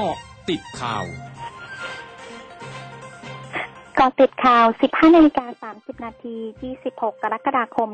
เกาะติดข่าวกาะติดข่าว 15นาฬิกา30 นาที 26 กรกฎาคม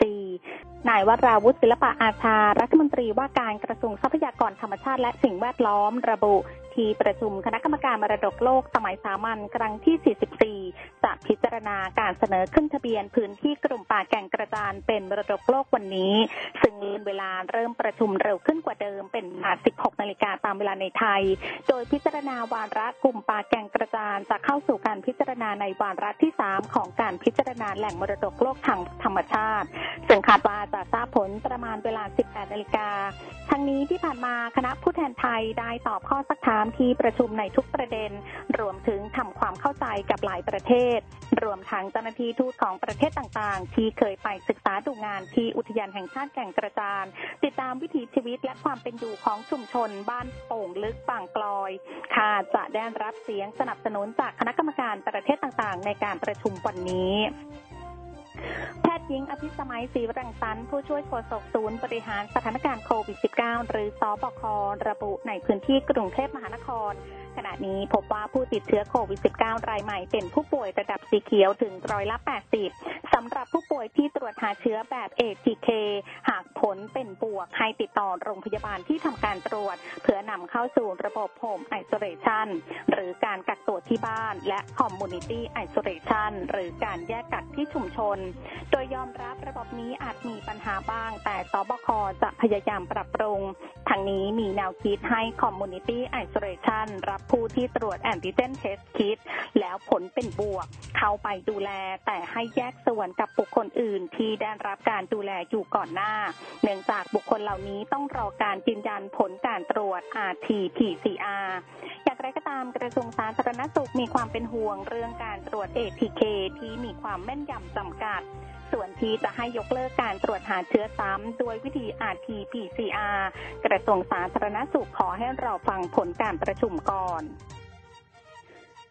2564 นายวราวุฒิศิลปะอาชา รัฐมนตรีว่าการกระทรวงทรัพยากรธรรมชาติและสิ่งแวดล้อมระบุ ที่ประชุมคณะกรรมการมรดกโลกสมัยสามัญครั้งที่ 44 จะพิจารณาการเสนอขึ้นทะเบียนพื้นที่กลุ่มป่าแก่งกระจานเป็นมรดกโลกวันนี้ ซึ่งเวลาเริ่มประชุมเร็วขึ้นกว่าเดิมเป็นเวลา16 นาฬิกาตามเวลาในไทย โดยพิจารณาวาระกลุ่มป่าแก่งกระจานจะเข้าสู่การพิจารณาในวาระที่ 3 ของการพิจารณาแหล่งมรดกโลกทางธรรมชาติ ซึ่งคาดว่า ประมาณเวลา 18 นาฬิกาทั้งนี้ที่ผ่านมาคณะผู้แทนไทยได้ตอบข้อสักถามที่ประชุมในทุกประเด็น รวมถึงทำความเข้าใจกับหลายประเทศ รวมทั้งเจ้าหน้าที่ทูตของประเทศต่างๆ ที่เคยไปศึกษาดูงานที่อุทยานแห่งชาติแก่งกระจานติดตามวิถีชีวิตและความเป็นอยู่ของชุมชนบ้านโป่งลึกป่างกลอยคาดจะได้รับเสียงสนับสนุนจากคณะกรรมการประเทศต่างๆ ในการประชุมวันนี้ ทย์หญิงอภิสมัยศรีรังสรรค์ผู้ช่วยโฆษกศูนย์บริหารสถานการณ์โควิด -19 หรือสบคระบุในพื้นที่กรุงเทพมหานคร ขณะนี้พบว่าผู้ติดเชื้อโควิด -19 รายใหม่เป็นผู้ป่วยระดับสีเขียวถึงร้อยละ 80 สำหรับผู้ป่วยที่ตรวจหาเชื้อแบบ ATK หากผลเป็นบวกให้ติดต่อโรงพยาบาลที่ทำการตรวจ เพื่อนำเข้าสู่ระบบ Home Isolation หรือการกักตัวที่บ้าน และ Community Isolation หรือการแยกกักที่ชุมชน โดยยอมรับระบบนี้อาจมีปัญหาบ้าง แต่สบคจะพยายามปรับปรุงทางนี้มีแนวคิดให้ Community Isolation รับผู้ที่ตรวจแอนติเจนเทสคิดแล้วผลเป็นบวก เข้าไปดูแลแต่ให้แยกส่วนกับบุคคลอื่น ที่ได้รับการดูแลอยู่ก่อนหน้า เนื่องจากบุคคลเหล่านี้ต้องรอการยืนยันผลการตรวจ RT-PCR อย่างไรก็ตามกระทรวงสาธารณสุขมีความเป็นห่วงเรื่องการตรวจ ATK ที่มีความแม่นยำจำกัด ส่วนที่จะให้ยกเลิกการตรวจหาเชื้อซ้ำโดยวิธี RT-PCR กระทรวงสาธารณสุขขอให้รอฟังผลการประชุมก่อน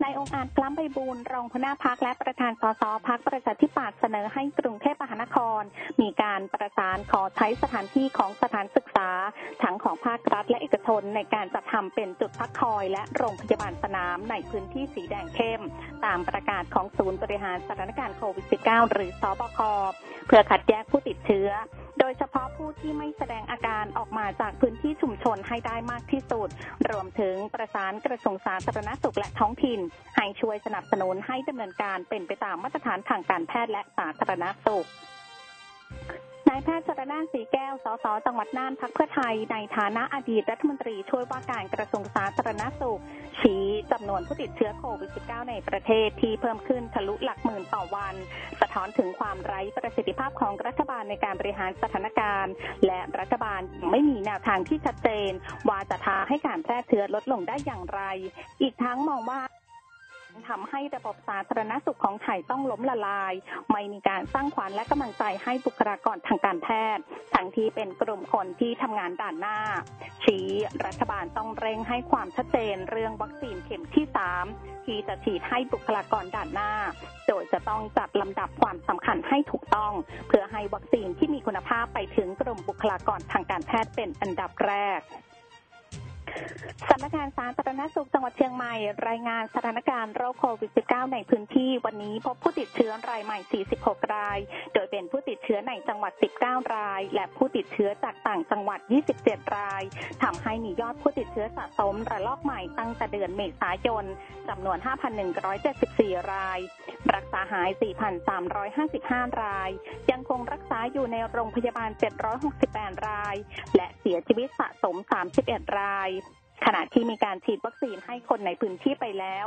นายองค์อาจคล้ำใบบูรณ์รองหัวหน้าพักและประธานสสพักประชาธิปัตย์เสนอให้กรุงเทพมหานคร มีการประสานขอใช้สถานที่ของสถานศึกษาทั้งของภาครัฐและเอกชนในการจัดทำเป็นจุดพักคอย และโรงพยาบาลสนามในพื้นที่สีแดงเข้ม ตามประกาศของศูนย์บริหารสถานการณ์โควิด -19 หรือสบคเพื่อคัดแยกผู้ติดเชื้อ ที่ไม่แสดงอาการออกมาจากพื้นที่ชุมชนให้ได้มากที่สุด รวมถึงประสานกระทรวงสาธารณสุขและท้องถิ่น ให้ช่วยสนับสนุนให้ดำเนินการเป็นไปตามมาตรฐานทางการแพทย์และสาธารณสุขนายแพทย์ชรนานสีแก้ว สส จังหวัดน่าน พักเพื่อไทย ในฐานะอดีตรัฐมนตรีช่วยว่าการกระทรวงสาธารณสุข ชี้จำนวนผู้ติดเชื้อโควิด -19 ในประเทศที่เพิ่มขึ้นทะลุหลักหมื่นต่อวัน สะท้อนถึงความไร้ประสิทธิภาพของรัฐบาลในการบริหารสถานการณ์ และรัฐบาลไม่มีแนวทางที่ชัดเจน ว่าจะทาให้การแพร่เชื้อลดลงได้อย่างไร อีกทั้งมองว่า ทำให้ระบบสาธารณสุขของไทยต้องล้มละลาย ไม่มีการสร้างขวัญและกำลังใจให้บุคลากรทางการแพทย์ ทั้งที่เป็นกลุ่มคนที่ทำงานด่านหน้า ชี้รัฐบาลต้องเร่งให้ความชัดเจนเรื่องวัคซีนเข็มที่ 3 ที่จะฉีดให้บุคลากรด่านหน้า โดยจะต้องจัดลำดับความสำคัญให้ถูกต้อง เพื่อให้วัคซีนที่มีคุณภาพไปถึงกลุ่มบุคลากรทางการแพทย์เป็นอันดับแรก สำนักงานสาธารณสุขจังหวัดเชียงใหม่ รายงานสถานการณ์โรคโควิด -19 ในพื้นที่วันนี้พบผู้ติดเชื้อรายใหม่ 46 ราย โดยเป็นผู้ติดเชื้อในจังหวัด 19 ราย และผู้ติดเชื้อจากต่างจังหวัด 27 รายทำให้มียอดผู้ติดเชื้อสะสมระลอกใหม่ตั้งแต่เดือนเมษายนจำนวน 5,174 ราย รักษาหาย 4,355 ราย ยังคงรักษาอยู่ในโรงพยาบาล 768 ราย และเสียชีวิตสะสม 31 ราย ขณะที่มีการฉีดวัคซีนให้คนในพื้นที่ไปแล้ว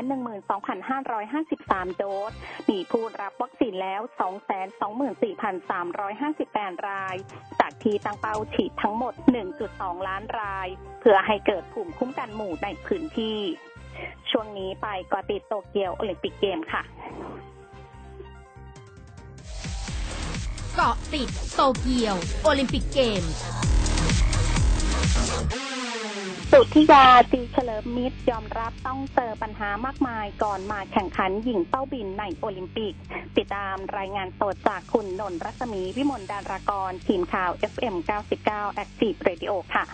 312,553 โดส มีผู้รับวัคซีนแล้ว 224,358 ราย จากที่ตั้งเป้าฉีดทั้งหมด 1.2 ล้านราย เพื่อให้เกิดภูมิคุ้มกันหมู่ในพื้นที่ ช่วงนี้ไปเกาะติดโตเกียวโอลิมปิกเกมค่ะเกาะติดโตเกียวโอลิมปิกเกมส์ สุธิยาจิวเฉลิมมิตรยอมรับต้องเจอปัญหามากมายก่อนมาแข่งขันยิงเป้าบินในโอลิมปิก ติดตามรายงานสดจากคุณนนท์รัศมีวิมลดารากร ทีมข่าว FM 99 Active Radio ค่ะ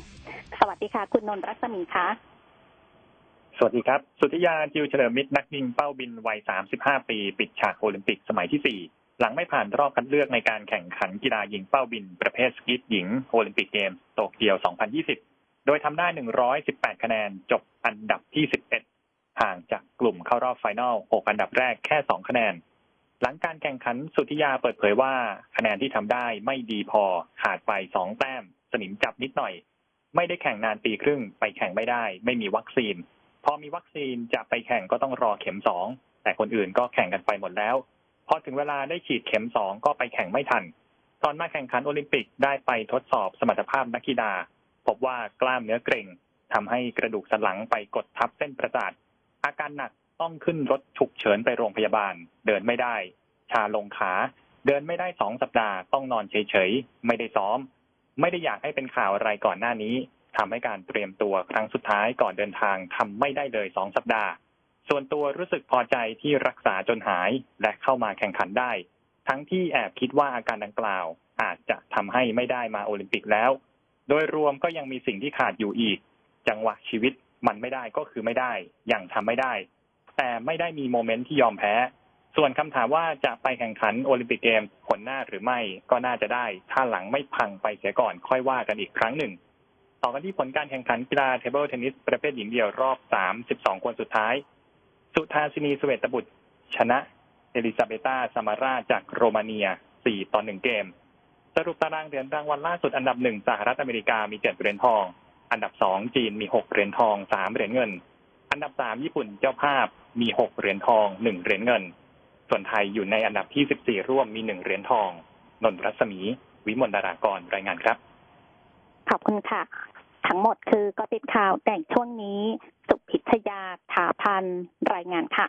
สวัสดีค่ะ คุณนนท์รัศมีคะสวัสดีครับ สุธิยาจิวเฉลิมมิตรนักยิงเป้าบินวัย 35 ปี ปิดฉากโอลิมปิกสมัยที่ 4 หลังไม่ผ่านรอบคัดเลือกในการแข่งขันกีฬายิงเป้าบิน ประเภทสกีตหญิงโอลิมปิกเกมส์โตเกียว 2020 โดยทำได้ 118 คะแนน จบอันดับที่ 11 ห่างจากกลุ่มเข้ารอบไฟนอล 6 อันดับแรกแค่ 2 คะแนน หลังการแข่งขันสุธิยาเปิดเผยว่า คะแนนที่ทำได้ไม่ดีพอ ขาดไป 2 แต้ม สนิมจับนิดหน่อย ไม่ได้แข่งนานปีครึ่ง ไปแข่งไม่ได้ ไม่มีวัคซีน พอมีวัคซีนจะไปแข่งก็ต้องรอเข็มสอง แต่คนอื่นก็แข่งกันไปหมดแล้ว พอถึงเวลาได้ฉีดเข็มสองก็ไปแข่งไม่ทัน ตอนมาแข่งขันโอลิมปิกได้ไปทดสอบสมรรถภาพนักกีฬา พบว่ากล้ามเนื้อเกร็งทำให้กระดูกสันหลังไปกดทับเส้นประสาท อาการหนักต้องขึ้นรถฉุกเฉินไปโรงพยาบาล เดินไม่ได้ ชาลงขา เดินไม่ได้สองสัปดาห์ต้องนอนเฉยๆ ไม่ได้ซ้อม ไม่ได้อยากให้เป็นข่าวอะไรก่อนหน้านี้ทำให้การเตรียมตัวครั้งสุดท้ายก่อนเดินทางทำไม่ได้เลยสองสัปดาห์ ส่วนตัวรู้สึกพอใจที่รักษาจนหายและเข้ามาแข่งขันได้ ทั้งที่แอบคิดว่าอาการดังกล่าว อาจจะทำให้ไม่ได้มาโอลิมปิกแล้ว โดยรวมก็ยังมีสิ่งที่ขาดอยู่อีก จังหวะชีวิตมันไม่ได้ก็คือไม่ได้ ยังทำไม่ได้ แต่ไม่ได้มี moment ที่ยอมแพ้ ส่วนคำถามว่าจะไปแข่งขันโอลิมปิกเกมส์หนหน้าหรือไม่ก็น่าจะได้ ถ้าหลังไม่พังไปเสียก่อนค่อยว่ากันอีกครั้งหนึ่ง ต่อกันที่ผลการแข่งขันกีฬาเทเบิลเทนนิสประเภทหญิงเดี่ยวรอบ 32 คนสุดท้าย สุธาสินี เสวตรบุตร ชนะเอลิซาเบตาซามาราจากโรมาเนีย 4 ต่อ 1 เกม สรุปตารางเหรียญรางวัลล่าสุดอันดับหนึ่งสหรัฐอเมริกามี7เหรียญทอง อันดับ2จีนมี6เหรียญทอง3เหรียญเงิน อันดับ3ญี่ปุ่นเจ้าภาพมี6เหรียญทอง1เหรียญเงิน ส่วนไทยอยู่ในอันดับที่14ร่วมมี1เหรียญทองนนทรัศมี วิมลดารากรรายงานครับ ขอบคุณค่ะ ทั้งหมดคือก็ติดข่าวแต่งช่วงนี้ สุพิชยาถาพันรายงานค่ะ